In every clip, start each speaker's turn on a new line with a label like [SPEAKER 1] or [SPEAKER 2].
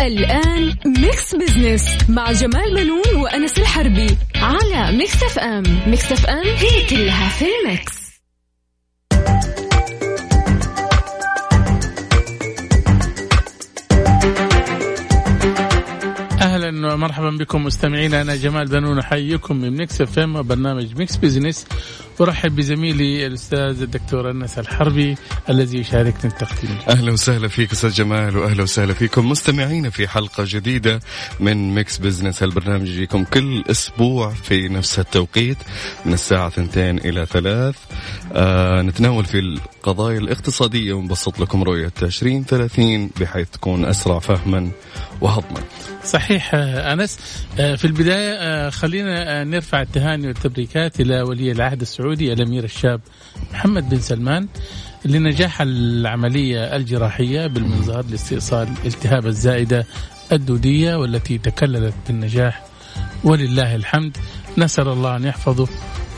[SPEAKER 1] الآن Mix Business مع جمال بنون وأنس الحربي على Mix FM Mix FM هي كلها في ال
[SPEAKER 2] mix. أهلا ومرحبا بكم مستمعينا. أنا جمال بنون أحييكم من Mix FM وبرنامج Mix Business ارحب بزميلي الأستاذ الدكتور أنس الحربي الذي يشاركنا التقديم.
[SPEAKER 3] أهلا وسهلا فيك أستاذ جمال واهلا وسهلا فيكم مستمعينا في حلقة جديدة من Mix Business البرنامج يجيكم كل أسبوع في نفس التوقيت من الساعة 2 إلى 3 آه نتناول في القضايا الاقتصادية ونبسط لكم رؤية 2030 بحيث تكون أسرع فهما وهضما.
[SPEAKER 2] صحيح آه، أنس. آه، في البداية آه، خلينا نرفع التهاني والتبريكات إلى ولي العهد السعودي. الأمير الشاب محمد بن سلمان لنجاح العملية الجراحية بالمنظار لاستئصال الالتهاب الزائدة الدودية والتي تكللت بالنجاح ولله الحمد. نسأل الله أن يحفظه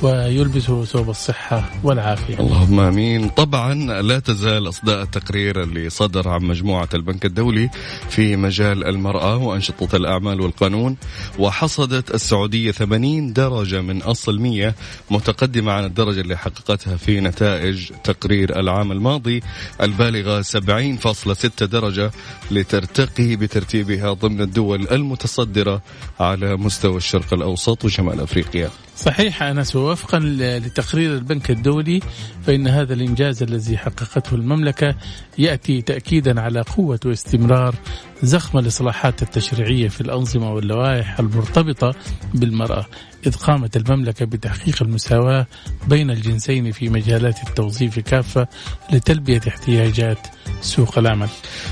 [SPEAKER 2] ويلبسه ثوب الصحة والعافية.
[SPEAKER 3] اللهم آمين طبعا لا تزال أصداء التقرير اللي صدر عن مجموعة البنك الدولي في مجال المرأة وأنشطة الأعمال والقانون وحصدت السعودية 80 درجة من أصل 100 متقدمة عن الدرجة اللي حققتها في نتائج تقرير العام الماضي البالغة 70.6 درجة لترتقي بترتيبها ضمن الدول المتصدرة على مستوى الشرق الأوسط وشمال أفريقيا.
[SPEAKER 2] صحيح انس ووفقا لتقرير البنك الدولي فإن هذا الإنجاز الذي حققته المملكة يأتي تاكيدا على قوة واستمرار زخم الإصلاحات التشريعية في الأنظمة واللوائح المرتبطة بالمرأة إذ قامت المملكة بتحقيق المساواة بين الجنسين في مجالات التوظيف كافة لتلبية احتياجات سوق العمل.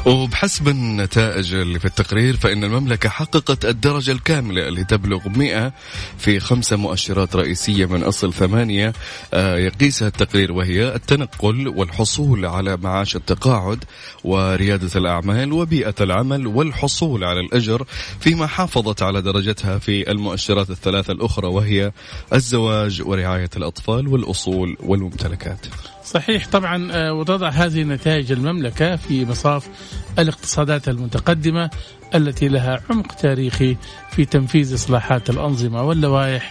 [SPEAKER 3] وبحسب النتائج اللي في التقرير فإن المملكة حققت الدرجة الكاملة اللي تبلغ 100 في خمسة مؤشرات رئيسية من أصل ثمانية آه، يقيسها التقرير وهي التنقل والحصول على معاش التقاعد وريادة الأعمال وبيئة العمل والحصول على الأجر فيما حافظت على درجتها في المؤشرات الثلاثة الأخرى وهي الزواج ورعاية الأطفال والأصول والممتلكات.
[SPEAKER 2] صحيح. طبعا آه، وتضع هذه نتائج المملكة في مصاف الاقتصادات المتقدمة التي لها عمق تاريخي في تنفيذ إصلاحات الأنظمة واللوائح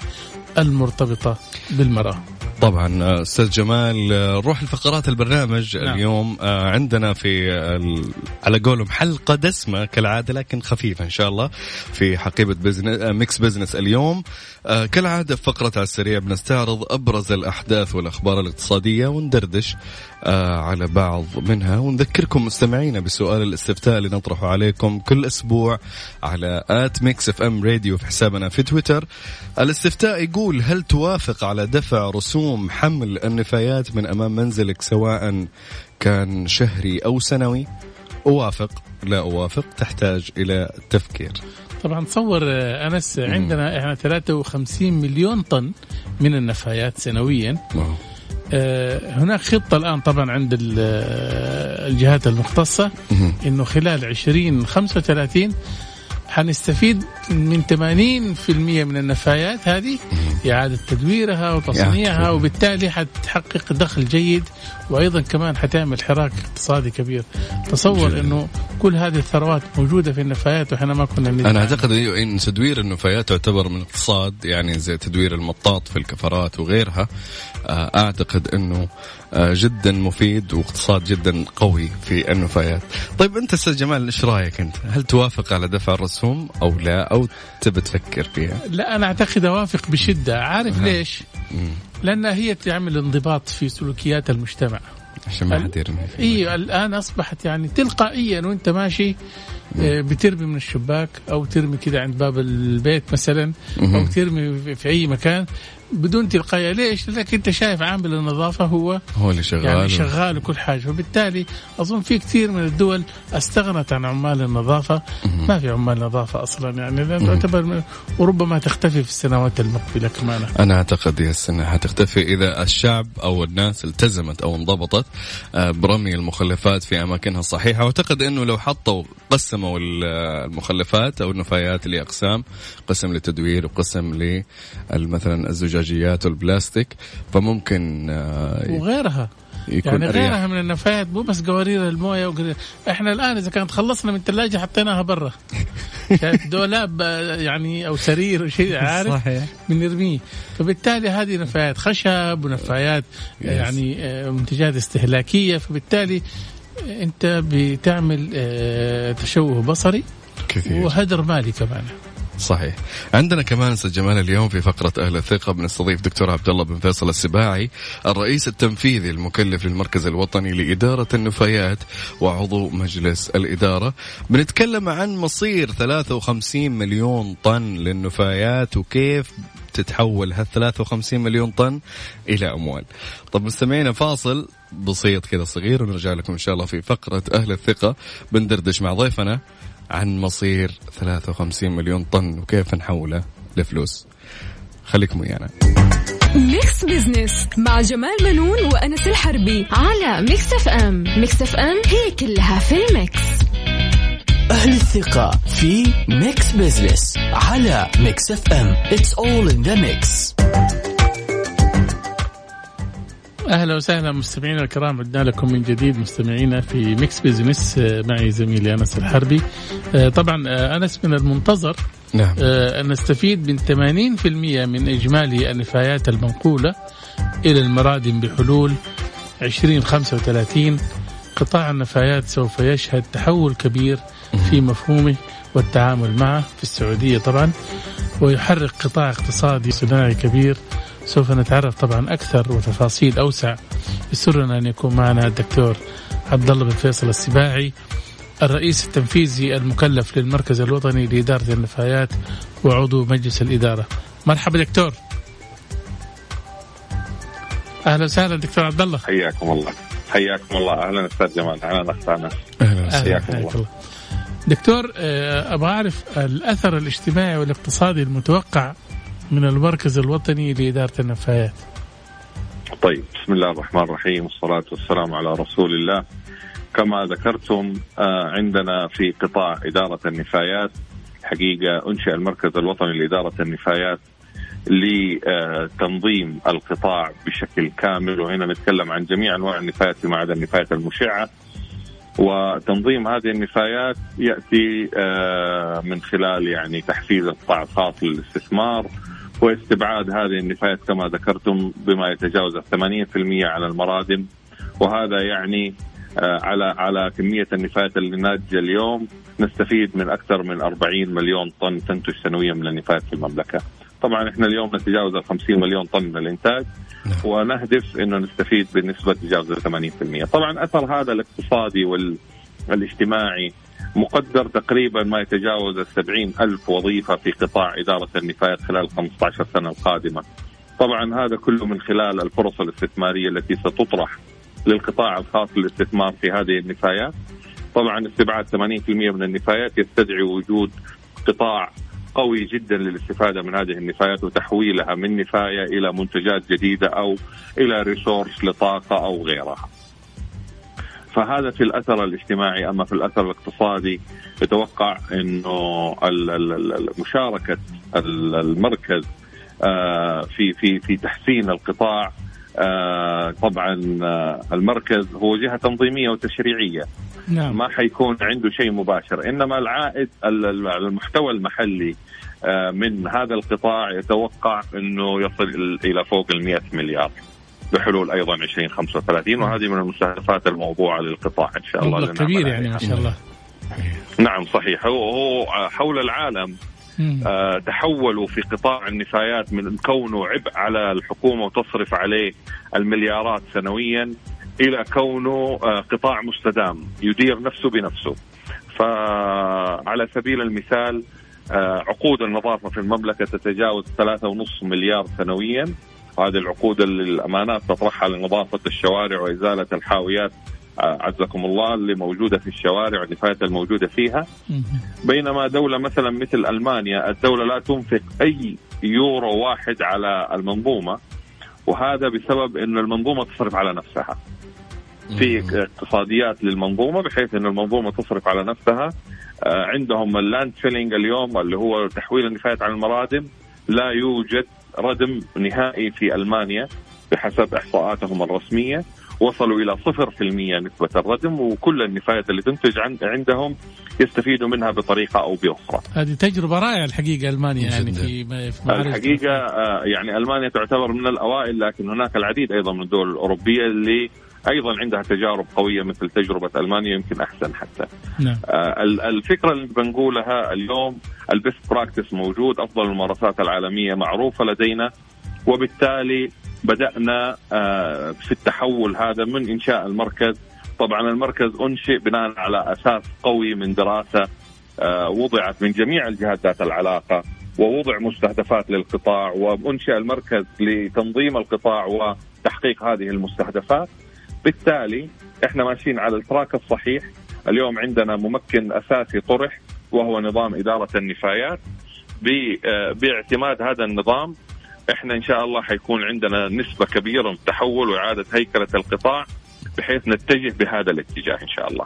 [SPEAKER 2] المرتبطة بالمرأة.
[SPEAKER 3] طبعا آه، أستاذ جمال آه، نروح لفقرات البرنامج
[SPEAKER 2] نعم.
[SPEAKER 3] اليوم آه، عندنا في على قولهم حلقة دسمة كالعادة لكن خفيفة إن شاء الله في حقيبة Business Mix Business اليوم. آه، كالعادة في فقرة على السريع بنستعرض أبرز الأحداث والأخبار الاقتصادية وندردش آه، على بعض منها. ونذكركم مستمعينا بسؤال الاستفتاء اللي نطرحه عليكم كل أسبوع على at Mix FM Radio في حسابنا في تويتر. الاستفتاء يقول هل توافق على دفع رسوم حمل النفايات من أمام منزلك سواء كان شهري أو سنوي؟ أوافق؟ لا أوافق تحتاج إلى تفكير.
[SPEAKER 2] طبعا تصور آه، أنس عندنا إحنا 53 مليون طن من النفايات سنويا. آه، هناك خطة الآن طبعا عند آه، الجهات المختصة إنه خلال 2035 حنستفيد من 80% من النفايات هذه إعادة تدويرها وتصنيعها وبالتالي حتحقق دخل جيد وأيضا كمان حتعمل حراك اقتصادي كبير تصور. أنه كل هذه الثروات موجودة في النفايات وإحنا ما كنا.
[SPEAKER 3] أعتقد أيوة إن تدوير النفايات تعتبر من الاقتصاد يعني زي تدوير المطاط في الكفرات وغيرها أعتقد إنه آه، جدا مفيد واقتصاد جدا قوي في النفايات. طيب أنت أستاذ جمال إيش رأيك أنت؟ هل توافق على دفع الرسوم أو لا أو تبي تفكر فيها؟
[SPEAKER 2] لا أنا أعتقد أوافق بشدة عارف
[SPEAKER 3] أها.
[SPEAKER 2] ليش
[SPEAKER 3] مم.
[SPEAKER 2] لأنها هي تعمل انضباط في سلوكيات المجتمع
[SPEAKER 3] عشان ما حد يرمي.
[SPEAKER 2] أيوه الآن أصبحت يعني تلقائيا وأنت ماشي آه، بترمي من الشباك أو ترمي كده عند باب البيت مثلا أو ترمي في أي مكان بدون تلقائيه ليش؟ لأنك أنت شايف عامل النظافة هو
[SPEAKER 3] هو اللي شغال.
[SPEAKER 2] يعني شغال وكل حاجة. فبالتالي أظن في كثير من الدول استغنت عن عمال النظافة. ما في عمال نظافة أصلا يعني. تعتبر وربما تختفي في السنوات المقبلة كمان.
[SPEAKER 3] أنا أعتقد يا السنة حتختفي إذا الشعب أو الناس التزمت أو انضبطت آه، برمي المخلفات في أماكنها الصحيحة. واعتقد إنه لو حطوا قسموا المخلفات أو النفايات لأقسام قسم للتدوير وقسم مثلا الزجاجيات والبلاستيك فممكن آه،
[SPEAKER 2] وغيرها
[SPEAKER 3] يكون
[SPEAKER 2] يعني
[SPEAKER 3] أريح.
[SPEAKER 2] غيرها من النفايات مو بس قوارير الموية وقرير. إحنا الآن إذا كانت خلصنا من الثلاجه حطيناها برا شايف دولاب آه، يعني أو سرير شيء عارف
[SPEAKER 4] صحيح.
[SPEAKER 2] بنرميه فبالتالي هذه نفايات خشب ونفايات. يعني آه، منتجات استهلاكية فبالتالي أنت بتعمل تشوه بصري
[SPEAKER 3] كثير
[SPEAKER 2] وهدر مالي كمان
[SPEAKER 3] صحيح. عندنا كمان جمال اليوم في فقرة أهل الثقة. بنستضيف دكتور عبد الله بن فيصل السباعي الرئيس التنفيذي المكلف للمركز الوطني لإدارة النفايات وعضو مجلس الإدارة. بنتكلم عن مصير 53 مليون طن للنفايات وكيف تتحول هال 53 مليون طن إلى أموال. طب مستمعينا فاصل بسيط كذا صغير ونرجع لكم إن شاء الله في فقرة أهل الثقة. بندردش مع ضيفنا عن مصير 53 مليون طن وكيف نحوله لفلوس. خليكم ويانا.
[SPEAKER 1] Mix Business مع جمال بنون وأنس الحربي على Mix FM Mix FM هي كلها في ال mix
[SPEAKER 5] أهل الثقة في Mix Business على Mix FM It's all in the mix
[SPEAKER 2] أهلا وسهلا مستمعينا الكرام. عدنا لكم من جديد مستمعينا في Mix Business آه، معي زميلي أنس الحربي. آه، طبعا آه، أنس من المنتظر.
[SPEAKER 3] نعم.
[SPEAKER 2] أن نستفيد من 80% من إجمالي النفايات المنقولة إلى المرادم بحلول 2035 قطاع النفايات سوف يشهد تحول كبير في مفهومه والتعامل معه في السعودية طبعا ويحرك قطاع اقتصادي صناعي كبير سوف نتعرف طبعا أكثر وتفاصيل أوسع يسرنا أن يكون معنا الدكتور عبد الله بن فيصل السباعي الرئيس التنفيذي المكلف للمركز الوطني لإدارة النفايات وعضو مجلس الإدارة. مرحبا دكتور. أهلا وسهلا دكتور عبد الله.
[SPEAKER 6] حياكم الله حياكم الله أهلا أستاذ جمال أهلا اخت انس
[SPEAKER 2] أهلا
[SPEAKER 6] حياكم
[SPEAKER 2] حياك
[SPEAKER 6] الله.
[SPEAKER 2] دكتور آه، أبغى أعرف الأثر الاجتماعي والاقتصادي المتوقع من المركز الوطني لإدارة النفايات.
[SPEAKER 6] طيب بسم الله الرحمن الرحيم والصلاة والسلام على رسول الله كما ذكرتم آه، عندنا في قطاع إدارة النفايات حقيقة أنشئ المركز الوطني لإدارة النفايات لتنظيم القطاع بشكل كامل وهنا نتكلم عن جميع أنواع النفايات فيما عدا النفايات المشعة وتنظيم هذه النفايات يأتي آه، من خلال يعني تحفيز القطاع الخاص للاستثمار واستبعاد هذه النفايات كما ذكرتم بما يتجاوز 80% على المرادم وهذا يعني آه، على على كمية النفايات اللي ناتجة اليوم نستفيد من أكثر من 40 مليون طن تنتج سنويا من النفايات في المملكة. طبعا إحنا اليوم نتجاوز ال 50 مليون طن من الإنتاج ونهدف إنه نستفيد بنسبة تجاوز ال 80%. طبعا أثر هذا الاقتصادي والاجتماعي مقدر تقريبا ما يتجاوز ال 70 ألف وظيفة في قطاع إدارة النفايات خلال 15 سنة القادمة. طبعا هذا كله من خلال الفرص الاستثمارية التي ستطرح للقطاع الخاص للاستثمار في هذه النفايات. طبعا استبعاد 80% من النفايات يستدعي وجود قطاع قوي جدا للاستفادة من هذه النفايات وتحويلها من نفاية إلى منتجات جديدة أو إلى ريسورس لطاقة أو غيرها. فهذا في الأثر الاجتماعي أما في الأثر الاقتصادي يتوقع إنه مشاركة ال- المركز آه، في في في تحسين القطاع آه، طبعا آه، المركز هو جهة تنظيمية وتشريعية.
[SPEAKER 2] نعم.
[SPEAKER 6] ما حيكون عنده شيء مباشر إنما العائد ال- ال- المحتوى المحلي من هذا القطاع يتوقع إنه يصل إلى فوق ال 100 مليار. بحلول أيضا 2035 وهذه من المستهدفات الموضوعة للقطاع إن شاء الله
[SPEAKER 2] كبير. يعني ما شاء الله.
[SPEAKER 6] نعم صحيح هو هو حول العالم. آه، تحولوا في قطاع النفايات من كونه عبء على الحكومة وتصرف عليه المليارات سنويا إلى كونه آه، قطاع مستدام يدير نفسه بنفسه فعلى سبيل المثال آه، عقود النظافة في المملكة تتجاوز 3.5 مليار سنويا وهذه العقود الامانات تطرحها لنظافة الشوارع وإزالة الحاويات آه، عزكم الله اللي موجودة في الشوارع والنفايات الموجودة فيها. بينما دولة مثلا مثل ألمانيا الدولة لا تنفق أي يورو واحد على المنظومة وهذا بسبب إن المنظومة تصرف على نفسها. في اقتصاديات للمنظومة بحيث إن المنظومة تصرف على نفسها. آه، عندهم ال landfilling اليوم اللي هو تحويل النفايات على المرادم لا يوجد ردم نهائي في ألمانيا بحسب إحصاءاتهم الرسمية. وصلوا إلى 0% نسبة الردم وكل النفايات اللي تنتج عندهم يستفيدوا منها بطريقة أو بأخرى.
[SPEAKER 2] هذه تجربة رائعة الحقيقة ألمانيا يعني في,
[SPEAKER 6] في الحقيقة آه، يعني ألمانيا تعتبر من الأوائل لكن هناك العديد أيضا من الدول الأوروبية اللي أيضا عندها تجارب قوية مثل تجربة ألمانيا يمكن أحسن حتى. نعم. آه الفكرة اللي بنقولها اليوم ال best practice موجود أفضل الممارسات العالمية معروفة لدينا وبالتالي بدأنا آه في التحول هذا من إنشاء المركز طبعا المركز أنشئ بناء على أساس قوي من دراسة آه وضعت من جميع الجهات ذات العلاقة ووضع مستهدفات للقطاع وانشئ المركز لتنظيم القطاع وتحقيق هذه المستهدفات بالتالي إحنا ماشيين على التراك الصحيح اليوم عندنا ممكن أساسي طرح وهو نظام إدارة النفايات آه، باعتماد هذا النظام إحنا إن شاء الله حيكون عندنا نسبة كبيرة من التحول وإعادة هيكلة القطاع بحيث نتجه بهذا الاتجاه إن شاء الله.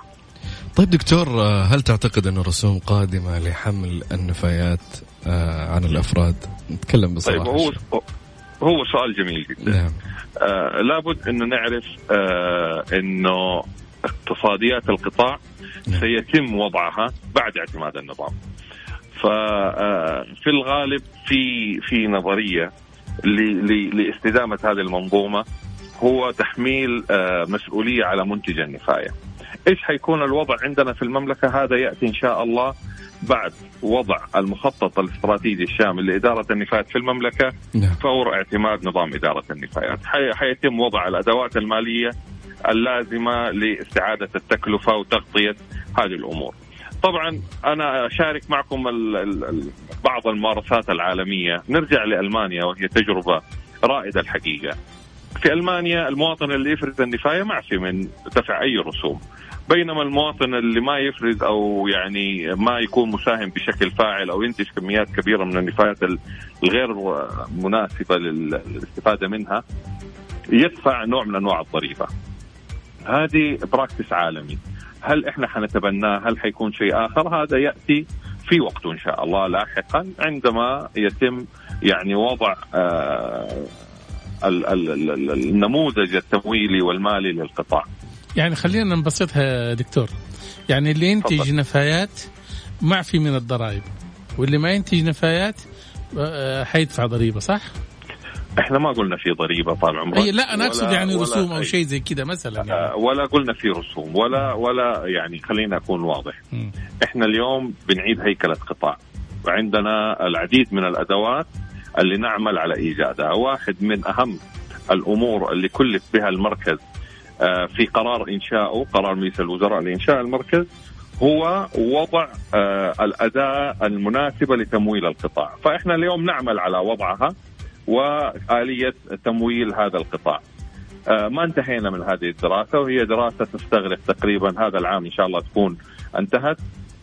[SPEAKER 3] طيب دكتور آه، هل تعتقد انه رسوم قادمة لحمل النفايات آه، عن الأفراد؟ نتكلم بصراحة.
[SPEAKER 6] طيب هو هو سؤال جميل جدا. نعم. آه لابد إنه نعرف آه إنه اقتصاديات القطاع نعم. سيتم وضعها بعد اعتماد النظام. ففي الغالب في في نظرية لاستدامة هذه المنظومة هو تحميل آه، مسؤولية على منتج النفاية. إيش حيكون الوضع عندنا في المملكة هذا يأتي إن شاء الله بعد وضع المخطط الاستراتيجي الشامل لإدارة النفايات في المملكة نعم. فور اعتماد نظام إدارة النفايات. حيتم وضع الأدوات المالية اللازمة لاستعادة التكلفة وتغطية هذه الأمور. طبعا أنا أشارك معكم ال ال بعض الممارسات العالمية، نرجع لألمانيا وهي تجربة رائدة الحقيقة. في ألمانيا المواطن اللي يفرز النفاية معفي من دفع أي رسوم. بينما المواطن اللي ما يفرز أو يعني ما يكون مساهم بشكل فاعل أو ينتج كميات كبيرة من النفايات الغير مناسبة للاستفادة منها يدفع نوع من أنواع الضريبة. هذه براكتس عالمي. هل إحنا حنتبناه؟ هل حيكون شيء آخر؟ هذا يأتي في وقته إن شاء الله لاحقا عندما يتم يعني وضع آه النموذج التمويلي والمالي للقطاع.
[SPEAKER 2] يعني خلينا نبسطها دكتور يعني اللي ينتج فضل. نفايات معفي من الضرائب واللي ما ينتج نفايات آه، حيدفع ضريبة صح؟
[SPEAKER 6] إحنا ما قلنا في ضريبة طال عمرك
[SPEAKER 2] لا أنا أقصد يعني رسوم أو شيء زي كذا مثلا يعني.
[SPEAKER 6] آه، ولا قلنا في رسوم ولا ولا يعني خلينا أكون واضح م. إحنا اليوم بنعيد هيكلة قطاع وعندنا العديد من الأدوات اللي نعمل على إيجادها واحد من أهم الأمور اللي كلف بها المركز آه، في قرار انشائه قرار مجلس الوزراء لإنشاء المركز هو وضع آه، الأداة المناسبة لتمويل القطاع، فإحنا اليوم نعمل على وضعها وآلية تمويل هذا القطاع. آه، ما انتهينا من هذه الدراسة وهي دراسة تستغرق تقريبا هذا العام إن شاء الله تكون انتهت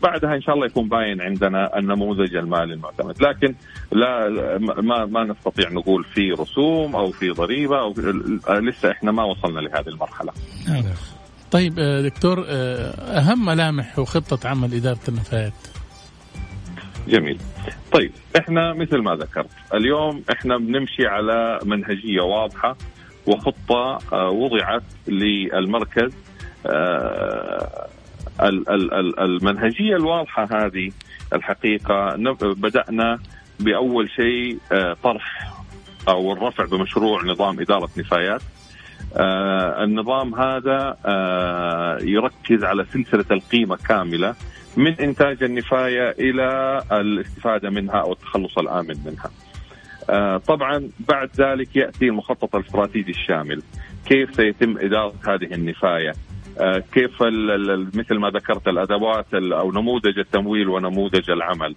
[SPEAKER 6] بعدها إن شاء الله يكون باين عندنا النموذج المالي المعتمد. لكن لا ما ما نستطيع نقول في رسوم أو في ضريبة أو لسه إحنا ما وصلنا لهذه المرحلة. نعم.
[SPEAKER 2] طيب آه، دكتور آه، أهم ملامح وخطة عمل إدارة النفايات؟
[SPEAKER 6] جميل. طيب إحنا مثل ما ذكرت اليوم إحنا بنمشي على منهجية واضحة وخطة آه، وضعت للمركز المنهجية الواضحة هذه الحقيقة. بدأنا بأول شيء آه، طرح أو الرفع بمشروع نظام إدارة نفايات. آه، النظام هذا آه، يركز على سلسلة القيمة كاملة من إنتاج النفاية إلى الاستفادة منها أو التخلص الآمن منها. طبعا بعد ذلك يأتي المخطط الاستراتيجي الشامل. كيف سيتم إدارة هذه النفاية؟ آه، كيف ال- ال- مثل ما ذكرت الأدوات ال- أو نموذج التمويل ونموذج العمل.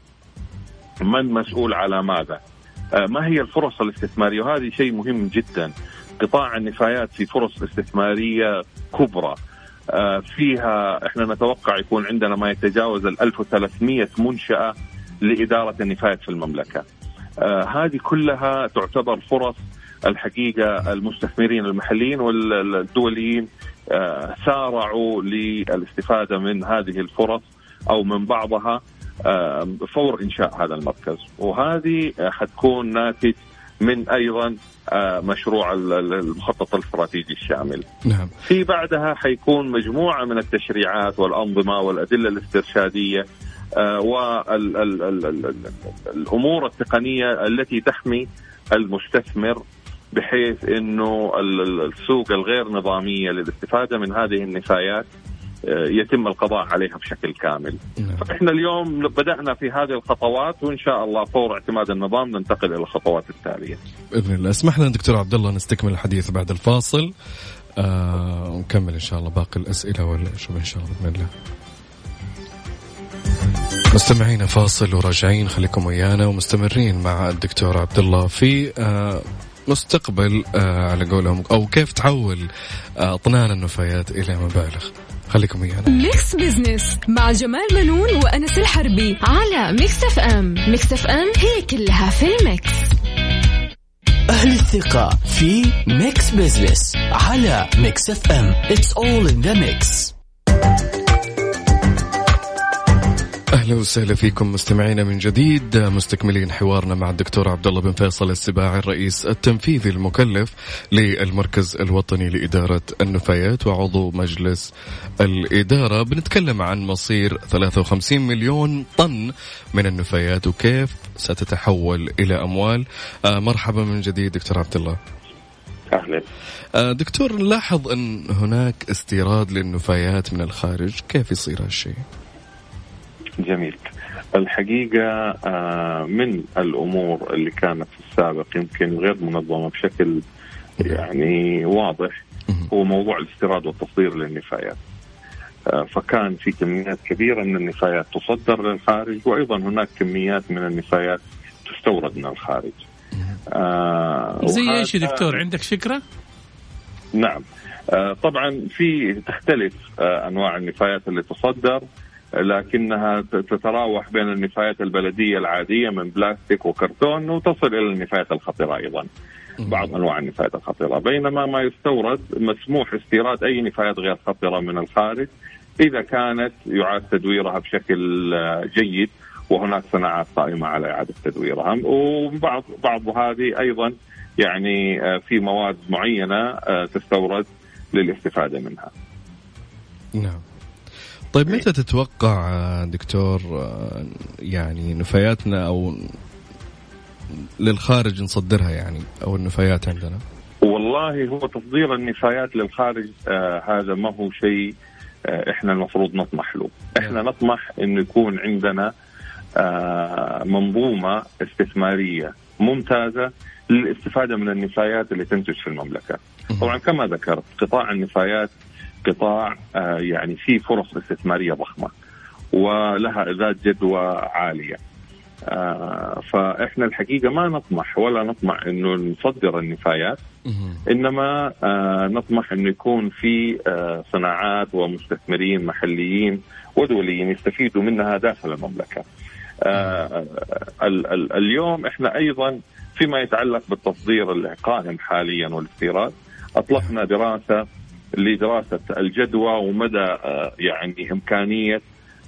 [SPEAKER 6] من مسؤول على ماذا؟ آه، ما هي الفرص الاستثمارية؟ وهذه شيء مهم جدا. قطاع النفايات في فرص استثمارية كبرى. آه، فيها إحنا نتوقع يكون عندنا ما يتجاوز ال 1300 منشأة لإدارة النفايات في المملكة. آه، هذه كلها تعتبر فرص الحقيقة المستثمرين المحليين والدوليين آه، سارعوا للاستفادة من هذه الفرص أو من بعضها آه، فور إنشاء هذا المركز وهذه آه، حتكون ناتج من أيضا آه، مشروع ال- ال- المخطط الاستراتيجي الشامل.
[SPEAKER 3] نعم
[SPEAKER 6] في بعدها حيكون مجموعة من التشريعات والأنظمة والأدلة الاسترشادية والامور التقنية التي تحمي المستثمر بحيث إنه ال- ال- السوق الغير نظامية للاستفاده من هذه النفايات آه، يتم القضاء عليها بشكل كامل.
[SPEAKER 3] نعم.
[SPEAKER 6] فاحنا اليوم بدأنا في هذه الخطوات وإن شاء الله فور اعتماد النظام ننتقل إلى الخطوات التالية.
[SPEAKER 3] بإذن الله اسمح لنا دكتور عبد الله نستكمل الحديث بعد الفاصل آه ونكمل إن شاء الله باقي الأسئلة ولا شوف إن شاء الله بإذن الله مستمعينا فاصل وراجعين خليكم ويانا ومستمرين مع الدكتور عبد الله في آه مستقبل آه على قولهم أو كيف تحول آه أطنان النفايات إلى مبالغ. خليكم ويانا
[SPEAKER 1] Mix Business مع جمال بنون وأنس الحربي على Mix FM. Mix FM هي كلها في ال mix.
[SPEAKER 5] أهل الثقة في Mix Business على Mix FM. It's all in the mix.
[SPEAKER 3] أهلا وسهلا فيكم مستمعينا من جديد مستكملين حوارنا مع الدكتور عبد الله بن فيصل السباعي الرئيس التنفيذي المكلف للمركز الوطني لإدارة النفايات وعضو مجلس الإدارة بنتكلم عن مصير 53 مليون طن من النفايات وكيف ستتحول إلى أموال آه مرحبا من جديد دكتور عبد الله
[SPEAKER 6] أهلا.
[SPEAKER 3] آه دكتور نلاحظ أن هناك استيراد للنفايات من الخارج كيف يصير هالشيء؟
[SPEAKER 6] جميل. الحقيقة آه، من الأمور اللي كانت في السابق يمكن غير منظمة بشكل يعني واضح هو موضوع الاستيراد والتصدير للنفايات. آه، فكان في كميات كبيرة من النفايات تصدر للخارج وأيضا هناك كميات من النفايات تستورد من الخارج. آه،
[SPEAKER 2] زي إيش يا دكتور؟ عندك فكرة؟
[SPEAKER 6] نعم. طبعا في تختلف أنواع النفايات اللي تصدر. لكنها تتراوح بين النفايات البلدية العادية من بلاستيك وكرتون وتصل إلى النفايات الخطيره أيضا. بعض أنواع النفايات الخطيره بينما ما يستورد مسموح استيراد أي نفايات غير خطرة من الخارج. إذا كانت يعاد تدويرها بشكل آه، جيد وهناك صناعات قائمة على إعادة تدويرها. وبعض بعض هذه أيضا يعني آه، في مواد معينة آه، تستورد للاستفادة منها.
[SPEAKER 3] نعم. طيب متى تتوقع دكتور يعني نفاياتنا أو للخارج نصدرها يعني أو النفايات عندنا؟
[SPEAKER 6] والله هو تصدير النفايات للخارج آه هذا ما هو شيء آه إحنا المفروض نطمح له، إحنا نطمح انه يكون عندنا آه منظومة استثمارية ممتازة للاستفادة من النفايات اللي تنتج في المملكة. طبعا كما ذكرت قطاع النفايات قطاع آه يعني فيه فرص استثمارية ضخمة ولها ذات جدوى عالية. آه فإحنا الحقيقة ما نطمح ولا نطمح إنه نصدر النفايات إنما آه نطمح إنه يكون في صناعات ومستثمرين محليين ودوليين يستفيدوا منها داخل المملكة. ال- ال- اليوم إحنا أيضا فيما يتعلق بالتصدير اللي قائم حاليا والاستيراد أطلقنا دراسة لدراسة الجدوى ومدى آه يعني إمكانية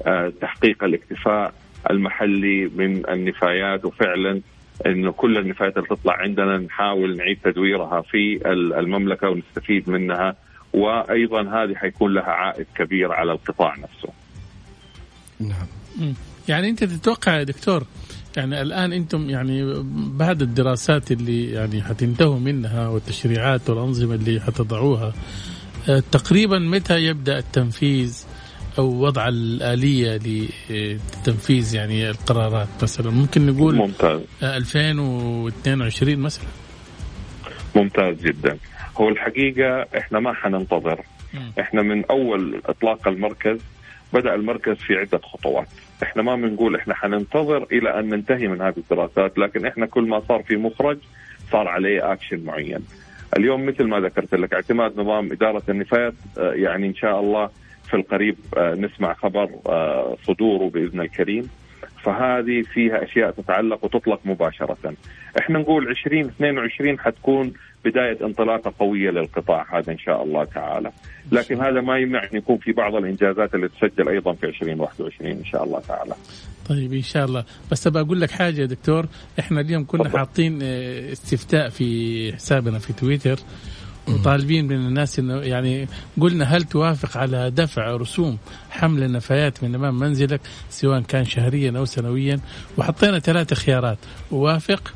[SPEAKER 6] آه تحقيق الاكتفاء المحلي من النفايات وفعلا انه كل النفايات اللي تطلع عندنا نحاول نعيد تدويرها في ال- المملكة ونستفيد منها وأيضا هذه حيكون لها عائد كبير على القطاع نفسه.
[SPEAKER 3] نعم.
[SPEAKER 2] يعني أنت تتوقع يا دكتور يعني الآن أنتم يعني بعد الدراسات اللي يعني حتنتهوا منها والتشريعات والأنظمة اللي حتضعوها آه، تقريبا متى يبدأ التنفيذ أو وضع الآلية لتنفيذ يعني القرارات مثلا؟ ممكن نقول
[SPEAKER 6] ممتاز.
[SPEAKER 2] آه، 2022 مثلا.
[SPEAKER 6] ممتاز جدا. هو الحقيقة إحنا ما حننتظر. إحنا من أول إطلاق المركز بدأ المركز في عدة خطوات. إحنا ما بنقول إحنا حننتظر إلى أن ننتهي من هذه الدراسات لكن إحنا كل ما صار في مخرج صار عليه اكشن معين. اليوم مثل ما ذكرت لك اعتماد نظام إدارة النفايات آه، يعني إن شاء الله في القريب آه، نسمع خبر آه، صدوره بإذن الكريم. فهذه فيها أشياء تتعلق وتطلق مباشرة. إحنا نقول 2022 حتكون بداية انطلاقة قوية للقطاع هذا إن شاء الله تعالى. لكن هذا ما يمنع ان يكون في بعض الإنجازات اللي تسجل أيضا في 2021 إن شاء الله تعالى.
[SPEAKER 2] طيب إن شاء الله بس ابى أقول لك حاجة يا دكتور إحنا اليوم كنا حاطين آه، استفتاء في حسابنا في تويتر وطالبين من الناس إنه يعني قلنا هل توافق على دفع رسوم حمل النفايات من إمام منزلك سواء كان شهريا أو سنويا؟ وحطينا ثلاث خيارات أوافق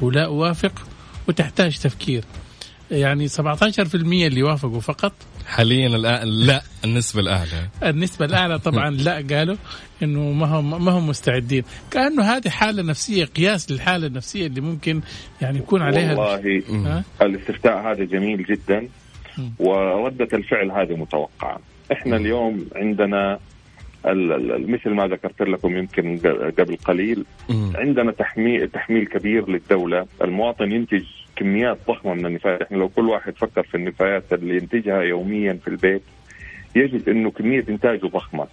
[SPEAKER 2] ولا أوافق وتحتاج تفكير. يعني 17% اللي وافقوا فقط
[SPEAKER 3] حاليا الان لا النسبة الأعلى.
[SPEAKER 2] النسبة الأعلى طبعا لا قالوا إنه ما هم ما هم مستعدين. كأنه هذه حالة نفسية قياس للحالة النفسية اللي ممكن يعني يكون عليها
[SPEAKER 6] والله الاستفتاء هذا جميل جدا وردة الفعل هذه متوقعة. إحنا اليوم عندنا مثل ما ذكرت لكم يمكن قبل قليل عندنا تحميل تحميل كبير للدولة. المواطن ينتج كميات ضخمة من النفايات. إحنا لو كل واحد فكر في النفايات اللي ينتجها يوميا في البيت يجد إنه كمية إنتاجه ضخمة.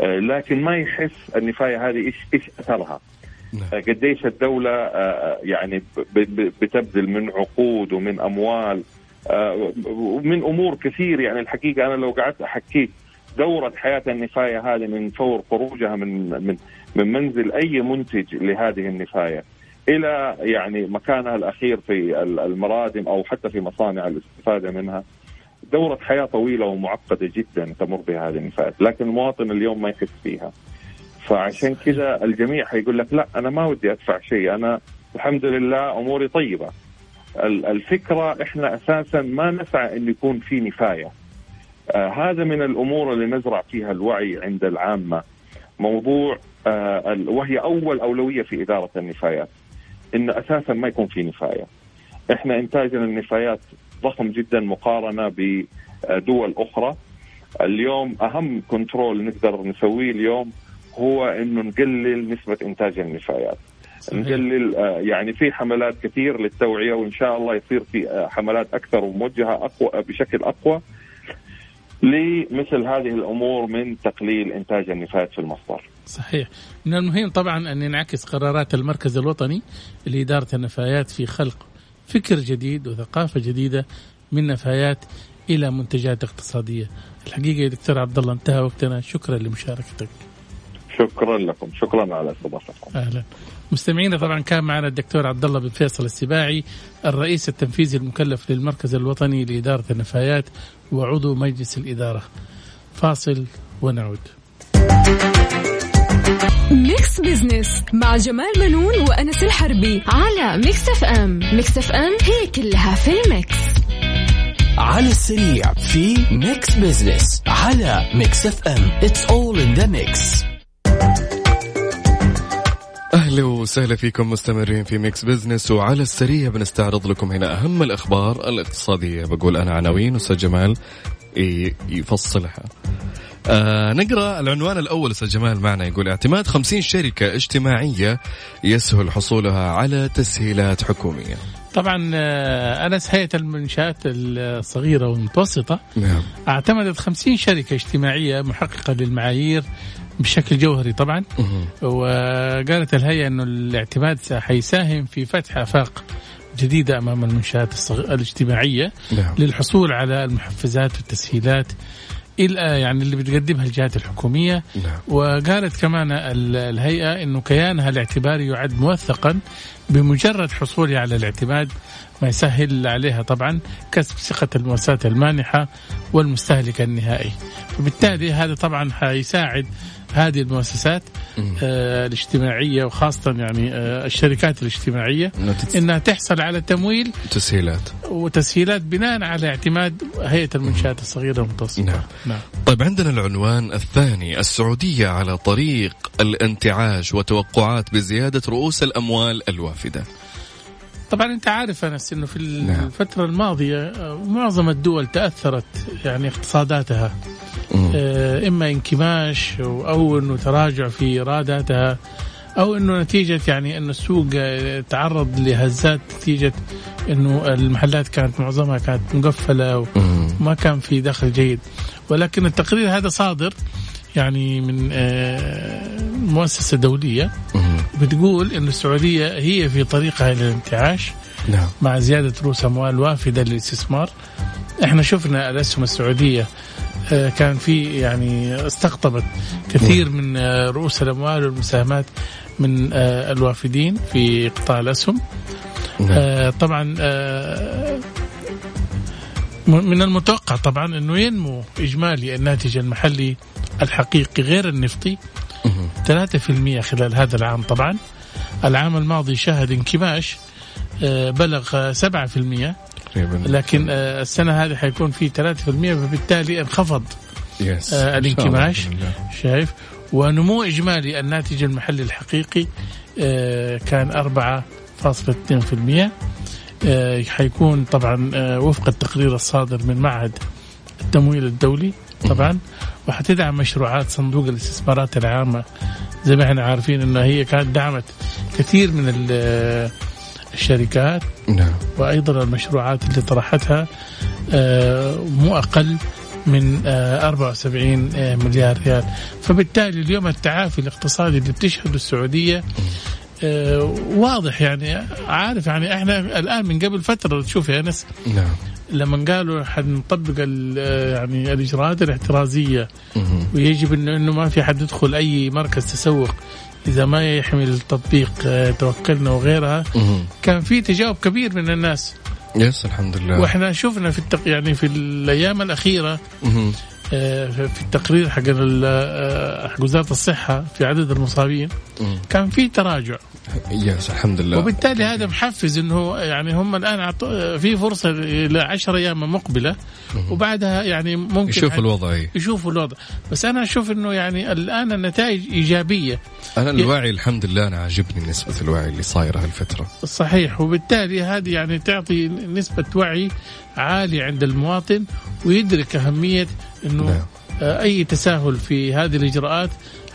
[SPEAKER 6] آه لكن ما يحس النفاية هذه إيش إيش أثرها. نعم. آه قديش الدولة آه يعني بتبذل من عقود ومن أموال. ومن أمور كثير. يعني الحقيقة أنا لو قعدت أحكيك دورة حياة النفاية هذه من فور خروجها من من من منزل أي منتج لهذه النفاية. إلى يعني مكانها الأخير في المرادم أو حتى في مصانع الاستفادة منها. دورة حياة طويلة ومعقدة جدا تمر بها هذه النفايات لكن المواطن اليوم ما يحس فيها. فعشان كذا الجميع حيقول لك لا أنا ما ودي أدفع شيء أنا الحمد لله أموري طيبة. الفكرة إحنا أساسا ما نسعى أن يكون في نفاية. آه هذا من الأمور اللي نزرع فيها الوعي عند العامة. موضوع آه وهي أول أولوية في إدارة النفايات. إن أساسا ما يكون في نفاية. إحنا إنتاجنا النفايات ضخم جدا مقارنة بدول أخرى. اليوم أهم كنترول نقدر نسويه اليوم هو إنه نقلل نسبة إنتاج النفايات. صحيح. نقلل آه، يعني في حملات كثير للتوعية وإن شاء الله يصير في آه، حملات أكثر وموجهة أقوى بشكل أقوى. لمثل هذه الأمور من تقليل إنتاج النفايات في المصدر.
[SPEAKER 2] صحيح. من المهم طبعا أن ينعكس قرارات المركز الوطني لإدارة النفايات في خلق فكر جديد وثقافة جديدة من نفايات إلى منتجات اقتصادية. الحقيقة يا دكتور عبد الله انتهى وقتنا شكرا لمشاركتك.
[SPEAKER 6] شكرا لكم. شكرا على استضافتكم.
[SPEAKER 2] أهلا. مستمعينا طبعا كان معنا الدكتور عبد الله بن فيصل السباعي الرئيس التنفيذي المكلف للمركز الوطني لإدارة النفايات وعضو مجلس الإدارة. فاصل ونعود.
[SPEAKER 1] Mix Business مع جمال بنون وأنس الحربي على Mix FM. Mix FM هي كلها في ال mix.
[SPEAKER 5] على السريع في Mix Business على Mix FM. It's all in the mix
[SPEAKER 3] أهلا وسهلا فيكم مستمرين في Mix Business وعلى السريع بنستعرض لكم هنا أهم الأخبار الاقتصادية بقول أنا عناوين أستاذ جمال يفصلها آه نقرأ العنوان الأول أستاذ جمال معنا يقول اعتماد 50 شركة اجتماعية يسهل حصولها على تسهيلات حكومية.
[SPEAKER 2] طبعا آه، انس هيئه المنشآت الصغيرة والمتوسطة
[SPEAKER 3] نعم.
[SPEAKER 2] اعتمدت 50 شركة اجتماعية محققة للمعايير بشكل جوهري طبعا وقالت الهيئة إنه الاعتماد حيساهم في فتح آفاق جديدة أمام المنشآت الاجتماعية
[SPEAKER 3] نعم.
[SPEAKER 2] للحصول على المحفزات والتسهيلات يعني اللي بتقدمها الجهات الحكومية
[SPEAKER 3] نعم.
[SPEAKER 2] وقالت كمان الهيئة إنه كيانها الاعتباري يعد موثقا بمجرد حصولها على الاعتماد ما يسهل عليها طبعا كسب ثقة المؤسسات المانحة والمستهلك النهائي فبالتالي هذا طبعا حيساعد هذه المؤسسات آه الاجتماعية وخاصة يعني آه الشركات الاجتماعية إنها تحصل على تمويل
[SPEAKER 3] تسهيلات
[SPEAKER 2] وتسهيلات بناء على اعتماد هيئة المنشآت الصغيرة والمتوسطة
[SPEAKER 3] نعم. نعم. طيب عندنا العنوان الثاني السعودية على طريق الانتعاش وتوقعات بزيادة رؤوس الأموال الوافدة
[SPEAKER 2] طبعا أنت عارف أنس إنه في
[SPEAKER 3] نعم.
[SPEAKER 2] الفترة الماضية آه، معظم الدول تأثرت يعني اقتصاداتها إما انكماش أو أو إنه تراجع في ايراداتها أو إنه نتيجة يعني إنه السوق آه، تعرض لهزات نتيجة إنه المحلات كانت معظمها كانت مقفلة وما كان في دخل جيد. ولكن التقرير هذا صادر يعني من آه، مؤسسة دولية بتقول انه السعودية هي في طريقها إلى الانتعاش
[SPEAKER 3] نعم.
[SPEAKER 2] مع زيادة رؤوس أموال وافدة للاستثمار. إحنا شفنا الأسهم السعودية آه، كان في يعني استقطبت كثير من آه، رؤوس الأموال والمساهمات من آه، الوافدين في قطاع الأسهم. آه، طبعا آه، من المتوقع طبعا إنه ينمو إجمالي الناتج المحلي الحقيقي غير النفطي. 3% خلال هذا العام طبعا. العام الماضي شهد انكماش آه، بلغ آه، 7%
[SPEAKER 3] تقريبا.
[SPEAKER 2] لكن آه، السنة هذه حيكون في 3% فبالتالي انخفض
[SPEAKER 3] يس
[SPEAKER 2] آه، الانكماش. شايف؟ ونمو إجمالي الناتج المحلي الحقيقي آه، كان 4.2% آه، حيكون طبعا وفق التقرير الصادر من معهد التمويل الدولي طبعا. وحتدعم مشروعات صندوق الاستثمارات العامة. زي ما إحنا عارفين إنه هي كانت دعمت كثير من الشركات
[SPEAKER 3] نعم.
[SPEAKER 2] وأيضا المشروعات اللي طرحتها آه، مو أقل من آه، 74 آه، مليار ريال. فبالتالي اليوم التعافي الاقتصادي اللي بتشهده السعودية آه، واضح يعني عارف يعني إحنا الآن من قبل فترة تشوف يا أنس
[SPEAKER 3] نعم.
[SPEAKER 2] لما قالوا حنطبق آه، يعني الإجراءات الاحترازية ويجب إنه إنه ما في حد يدخل أي مركز تسوق. إذا ما يحمل التطبيق آه، توكلنا وغيرها. كان في تجاوب كبير من الناس.
[SPEAKER 3] يس الحمد لله
[SPEAKER 2] وإحنا شفنا في التق... يعني في الأيام
[SPEAKER 3] الأخيرة.
[SPEAKER 2] آه، في التقرير حق آه، حق وزارة الصحة في عدد المصابين. كان في تراجع.
[SPEAKER 3] يس الحمد لله
[SPEAKER 2] وبالتالي هذا محفز إنه يعني هم الآن في فرصة إلى 10 أيام مقبلة. وبعدها يعني ممكن
[SPEAKER 3] يشوف الوضع إيه.
[SPEAKER 2] يشوفوا الوضع. بس أنا أشوف إنه يعني الآن النتائج إيجابية.
[SPEAKER 3] أنا الوعي الحمد لله أنا عاجبني نسبة الوعي اللي صايره هالفترة.
[SPEAKER 2] صحيح وبالتالي هذه يعني تعطي نسبة وعي عالية عند المواطن ويدرك أهمية أنه
[SPEAKER 3] نعم.
[SPEAKER 2] آه، أي تساهل في هذه الإجراءات.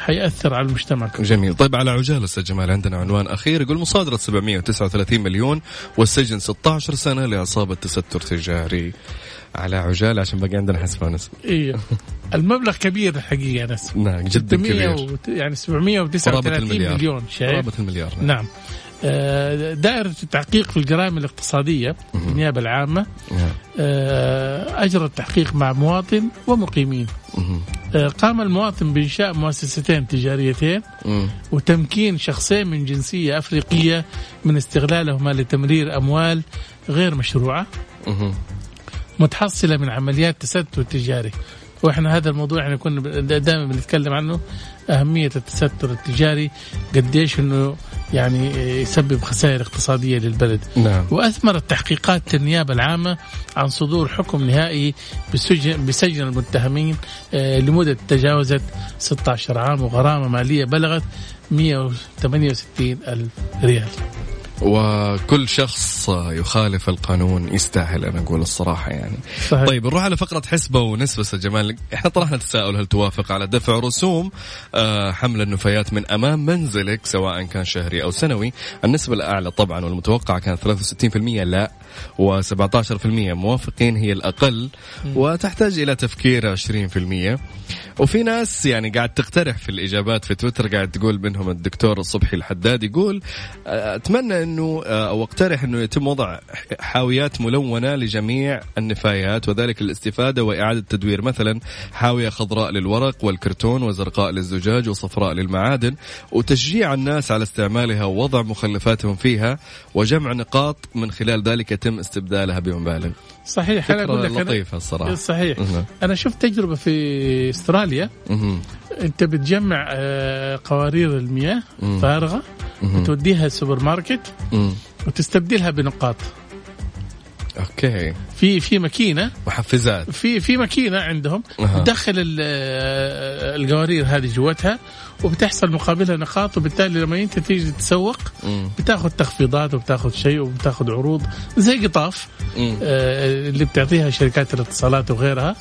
[SPEAKER 2] حيأثر على المجتمع كله.
[SPEAKER 3] جميل. طيب على عجالة أستاذ جمال عندنا عنوان أخير يقول مصادرة 739 مليون والسجن 16 سنة لاصابه تستر تجاري. على عجالة عشان باقي عندنا حسب ونس
[SPEAKER 2] إيه. المبلغ كبير الحقيقة ناس
[SPEAKER 3] نعم جدا
[SPEAKER 2] 600
[SPEAKER 3] كبير
[SPEAKER 2] وت- يعني
[SPEAKER 3] قرابه
[SPEAKER 2] 739
[SPEAKER 3] المليار.
[SPEAKER 2] مليون شايف؟
[SPEAKER 3] قرابه المليار نعم.
[SPEAKER 2] نعم. دائرة التحقيق في الجرائم الاقتصادية النيابة العامة
[SPEAKER 3] نعم.
[SPEAKER 2] آه، أجرت تحقيق مع مواطن ومقيمين. آه، قام المواطن بإنشاء مؤسستين تجاريتين. وتمكين شخصين من جنسية أفريقية من استغلالهما لتمرير أموال غير مشروعة. متحصلة من عمليات تستر تجاري وإحنا هذا الموضوع إحنا كنا دائما بنتكلم عنه أهمية التستر التجاري قديش إنه يعني يسبب خسائر اقتصادية للبلد.
[SPEAKER 3] نعم.
[SPEAKER 2] واثمرت تحقيقات النيابة العامة عن صدور حكم نهائي بسجن بسجن المتهمين آه، لمدة تجاوزت 16 عام وغرامة مالية بلغت 168 ألف ريال.
[SPEAKER 3] وكل شخص يخالف القانون يستاهل أنا أقول الصراحة يعني.
[SPEAKER 2] صحيح.
[SPEAKER 3] طيب نروح على فقرة حسبة ونسبة جمال. إحنا طرحنا تساؤل هل توافق على دفع رسوم آه، حمل النفايات من أمام منزلك سواء كان شهري أو سنوي؟ النسبة الأعلى طبعا والمتوقعة كانت 63% لا و17% موافقين هي الأقل وتحتاج إلى تفكير 20% وفي ناس يعني قاعد تقترح في الإجابات في تويتر قاعد تقول منهم الدكتور الصبحي الحداد يقول آه، أتمنى أنه آه، أو أقترح أنه يتم وضع حاويات ملونة لجميع النفايات وذلك للاستفادة وإعادة تدوير مثلا حاوية خضراء للورق والكرتون وزرقاء للزجاج وصفراء للمعادن وتشجيع الناس على استعمالها ووضع مخلفاتهم فيها وجمع نقاط من خلال ذلك يتم استبدالها بمبالغ
[SPEAKER 2] صحيح أنا أقول
[SPEAKER 3] فكرة
[SPEAKER 2] لك أنا
[SPEAKER 3] لطيفة الصراحة
[SPEAKER 2] صحيح. أنا شفت تجربة في
[SPEAKER 3] أستراليا.
[SPEAKER 2] أنت بتجمع آه، قوارير المياه
[SPEAKER 3] مهم.
[SPEAKER 2] وتوديها السوبر ماركت
[SPEAKER 3] مم.
[SPEAKER 2] وتستبدلها بنقاط
[SPEAKER 3] okay
[SPEAKER 2] في في ماكينة
[SPEAKER 3] محفزات
[SPEAKER 2] في في ماكينة عندهم
[SPEAKER 3] أها.
[SPEAKER 2] تدخل ال- القوارير هذه جوتها وبتحصل مقابلها نقاط وبالتالي لما أنت تيجي تتسوق. بتاخذ تخفيضات وبتاخذ شيء وبتاخذ عروض زي قطاف. آه، اللي بتعطيها شركات الاتصالات وغيرها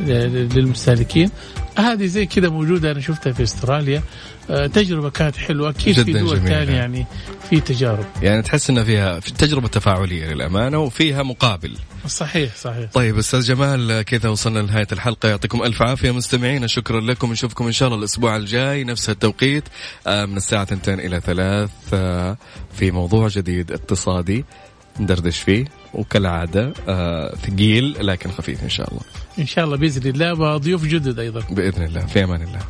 [SPEAKER 2] للمستهلكين. هذه زي كذا موجودة أنا شفتها في أستراليا. آه، تجربة كانت حلوة. أكيد في دول. ثانية يعني في تجارب.
[SPEAKER 3] يعني تحس انها فيها في تجربة تفاعلية للأمانة وفيها مقابل.
[SPEAKER 2] صحيح صحيح.
[SPEAKER 3] طيب أستاذ جمال كذا وصلنا لنهاية الحلقة. يعطيكم ألف عافية مستمعينا. شكرا لكم. نشوفكم إن شاء الله الأسبوع الجاي. نفس التوقيت آه، من الساعة 2 إلى 3 آه، في موضوع جديد اقتصادي. ندردش فيه. وكالعادة آه، ثقيل لكن خفيف إن شاء الله.
[SPEAKER 2] إن شاء الله بإذن الله وضيوف جدد أيضا.
[SPEAKER 3] بإذن الله في أمان الله.